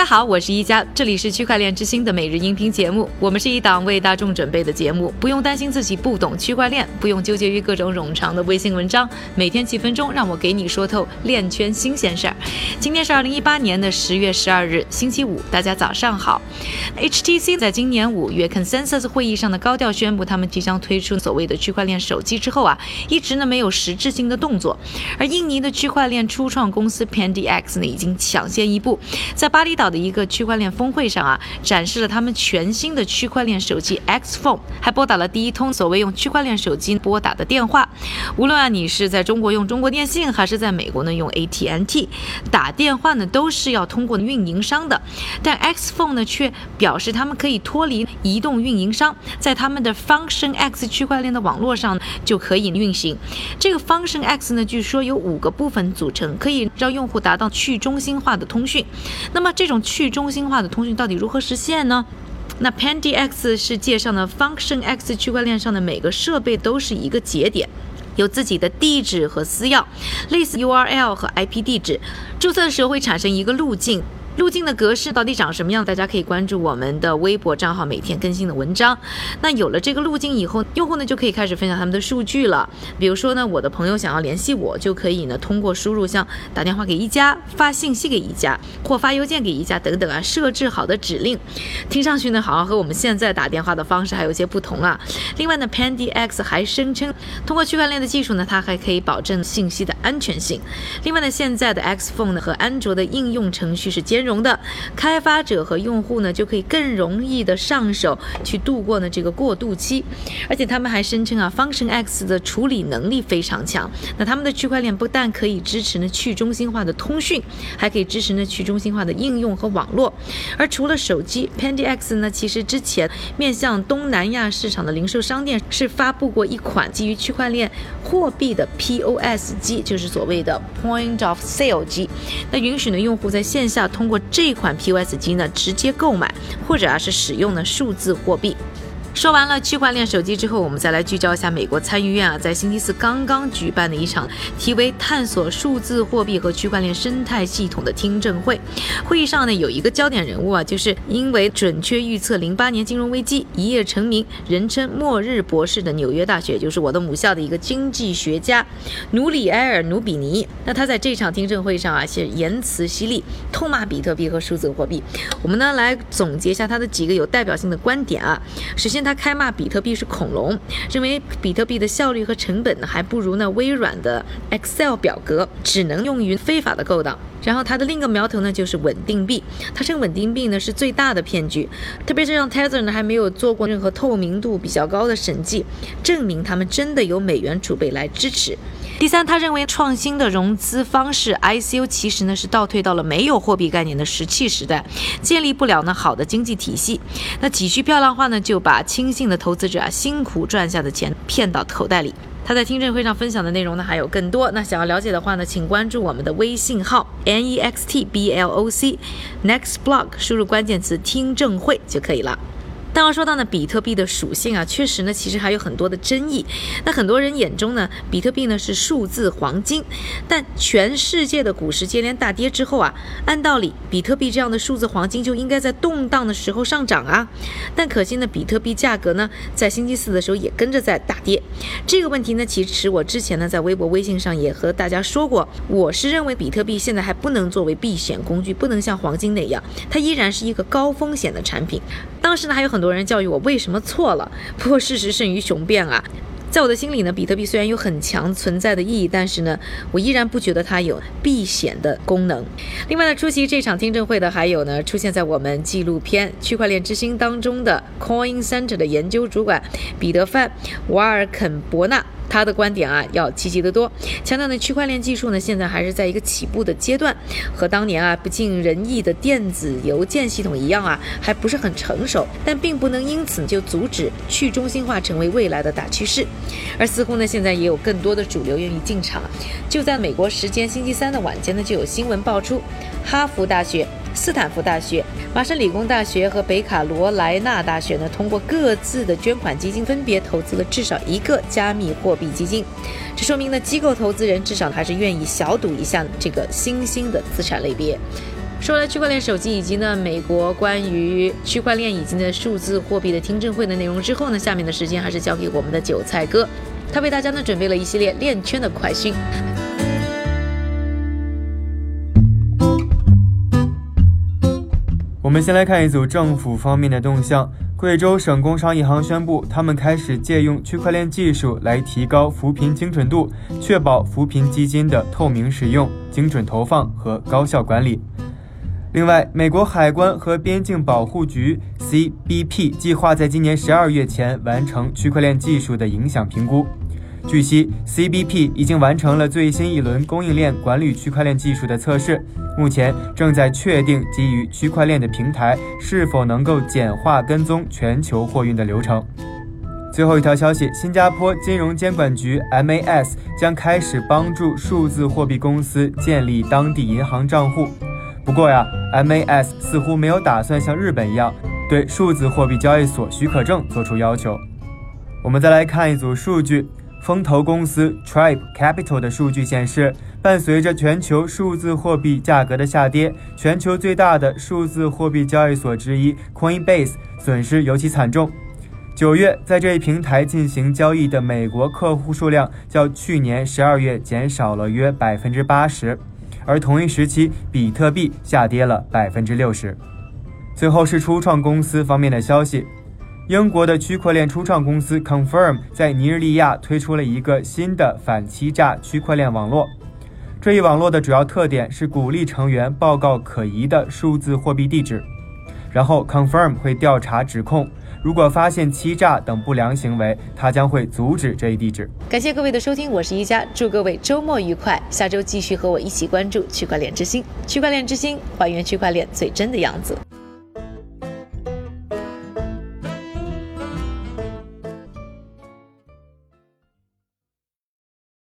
大家好，我是一加，这里是区块链之星的每日音频节目。我们是一档为大众准备的节目，不用担心自己不懂区块链，不用纠结于各种冗长的微信文章，每天几分钟，让我给你说透链圈新鲜事儿。今天是二零一八年的十月十二日，星期五，大家早上好。HTC 在今年五月 Consensus 会议上的高调宣布，他们即将推出所谓的区块链手机之后啊，一直呢没有实质性的动作。而印尼的区块链初创公司 PandyX 呢，已经抢先一步，在巴厘岛的一个区块链峰会上啊，展示了他们全新的区块链手机 X Phone，还拨打了第一通所谓用区块链手机拨打的电话。无论啊你是在中国用中国电信，还是在美国呢用 AT&T 打电话呢，都是要通过运营商的。但 X Phone 呢却表示他们可以脱离移动运营商，在他们的 Function X 区块链的网络上就可以运行。这个 Function X 呢，据说有五个部分组成，可以让用户达到去中心化的通讯。那么这种去中心化的通讯到底如何实现呢？那 PandyX 是介绍呢，Function X 区块链上的每个设备都是一个节点，有自己的地址和私钥，类似 URL 和 IP 地址。注册的时候会产生一个路径。路径的格式到底长什么样？大家可以关注我们的微博账号，每天更新的文章。那有了这个路径以后，用户呢就可以开始分享他们的数据了。比如说呢，我的朋友想要联系我，就可以呢通过输入像打电话给一家、发信息给一家或发邮件给一家等等啊，设置好的指令。听上去呢，好像和我们现在打电话的方式还有些不同啊。另外呢，PandyX 还声称，通过区块链的技术呢，它还可以保证信息的安全性。另外呢，现在的 X Phone 呢和安卓的应用程序是接兼容。的开发者和用户呢，就可以更容易的上手去度过呢这个过渡期，而且他们还声称啊，Function X 的处理能力非常强。那他们的区块链不但可以支持呢去中心化的通讯，还可以支持呢去中心化的应用和网络。而除了手机，PandyX 呢，其实之前面向东南亚市场的零售商店是发布过一款基于区块链货币的 POS 机，就是所谓的 Point of Sale 机，那允许呢用户在线下通过这款 POS 机呢，直接购买或者啊是使用的数字货币。说完了区块链手机之后，我们再来聚焦一下美国参议院啊，在星期四刚刚举办的一场题为“探索数字货币和区块链生态系统”的听证会。会议上呢，有一个焦点人物啊，就是因为准确预测零八年金融危机一夜成名，人称“末日博士”的纽约大学，就是我的母校的一个经济学家努里埃尔·努比尼。那他在这场听证会上啊，是言辞犀利，痛骂比特币和数字货币。我们呢来总结一下他的几个有代表性的观点啊。首先，他开骂比特币是恐龙，认为比特币的效率和成本呢还不如呢微软的 Excel 表格，只能用于非法的勾当。然后他的另一个苗头呢就是稳定币，他称稳定币呢是最大的骗局，特别是让 Tether 呢还没有做过任何透明度比较高的审计，证明他们真的有美元储备来支持。第三，他认为创新的融资方式 ICO 其实呢是倒退到了没有货币概念的石器时代，建立不了呢好的经济体系。那几句漂亮话呢就把轻信的投资者啊辛苦赚下的钱骗到口袋里。他在听证会上分享的内容呢还有更多。那想要了解的话呢，请关注我们的微信号 nextblock，输入关键词听证会就可以了。当然说到呢，比特币的属性啊，确实呢，其实还有很多的争议。那很多人眼中呢，比特币呢是数字黄金，但全世界的股市接连大跌之后啊，按道理，比特币这样的数字黄金就应该在动荡的时候上涨啊。但可惜呢，比特币价格呢，在星期四的时候也跟着在大跌。这个问题呢，其实我之前呢，在微博、微信上也和大家说过，我是认为比特币现在还不能作为避险工具，不能像黄金那样，它依然是一个高风险的产品。当时呢，还有很多人教育我为什么错了。不过事实胜于雄辩啊，在我的心里呢，比特币虽然有很强存在的意义，但是呢，我依然不觉得它有避险的功能。另外呢，出席这场听证会的还有呢，出现在我们纪录片《区块链之星》当中的 Coin Center 的研究主管彼得范瓦尔肯伯纳。他的观点啊，要积极得多，强调呢，区块链技术呢，现在还是在一个起步的阶段，和当年啊不尽人意的电子邮件系统一样啊，还不是很成熟，但并不能因此就阻止去中心化成为未来的大趋势。而似乎呢，现在也有更多的主流愿意进场。就在美国时间星期三的晚间呢，就有新闻爆出，哈佛大学。斯坦福大学、麻省理工大学和北卡罗来纳大学呢，通过各自的捐款基金，分别投资了至少一个加密货币基金。这说明呢，机构投资人至少还是愿意小赌一下这个新兴的资产类别。说了区块链手机以及呢美国关于区块链以及呢数字货币的听证会的内容之后呢，下面的时间还是交给我们的韭菜哥，他为大家呢准备了一系列链圈的快讯。我们先来看一组政府方面的动向。贵州省工商银行宣布，他们开始借用区块链技术来提高扶贫精准度，确保扶贫基金的透明使用、精准投放和高效管理。另外，美国海关和边境保护局 （CBP） 计划在今年十二月前完成区块链技术的影响评估。据悉，CBP 已经完成了最新一轮供应链管理区块链技术的测试，目前正在确定基于区块链的平台是否能够简化跟踪全球货运的流程。最后一条消息，新加坡金融监管局 MAS 将开始帮助数字货币公司建立当地银行账户。不过呀，MAS 似乎没有打算像日本一样对数字货币交易所许可证做出要求。我们再来看一组数据。风投公司 Tribe Capital 的数据显示，伴随着全球数字货币价格的下跌，全球最大的数字货币交易所之一 Coinbase 损失尤其惨重。九月，在这一平台进行交易的美国客户数量较去年十二月减少了约百分之八十，而同一时期，比特币下跌了百分之六十。最后是初创公司方面的消息。英国的区块链初创公司 Confirm 在尼日利亚推出了一个新的反欺诈区块链网络。这一网络的主要特点是鼓励成员报告可疑的数字货币地址，然后 Confirm 会调查指控，如果发现欺诈等不良行为，它将会阻止这一地址。感谢各位的收听，我是一加，祝各位周末愉快，下周继续和我一起关注区块链之星。区块链之星，还原区块链最真的样子。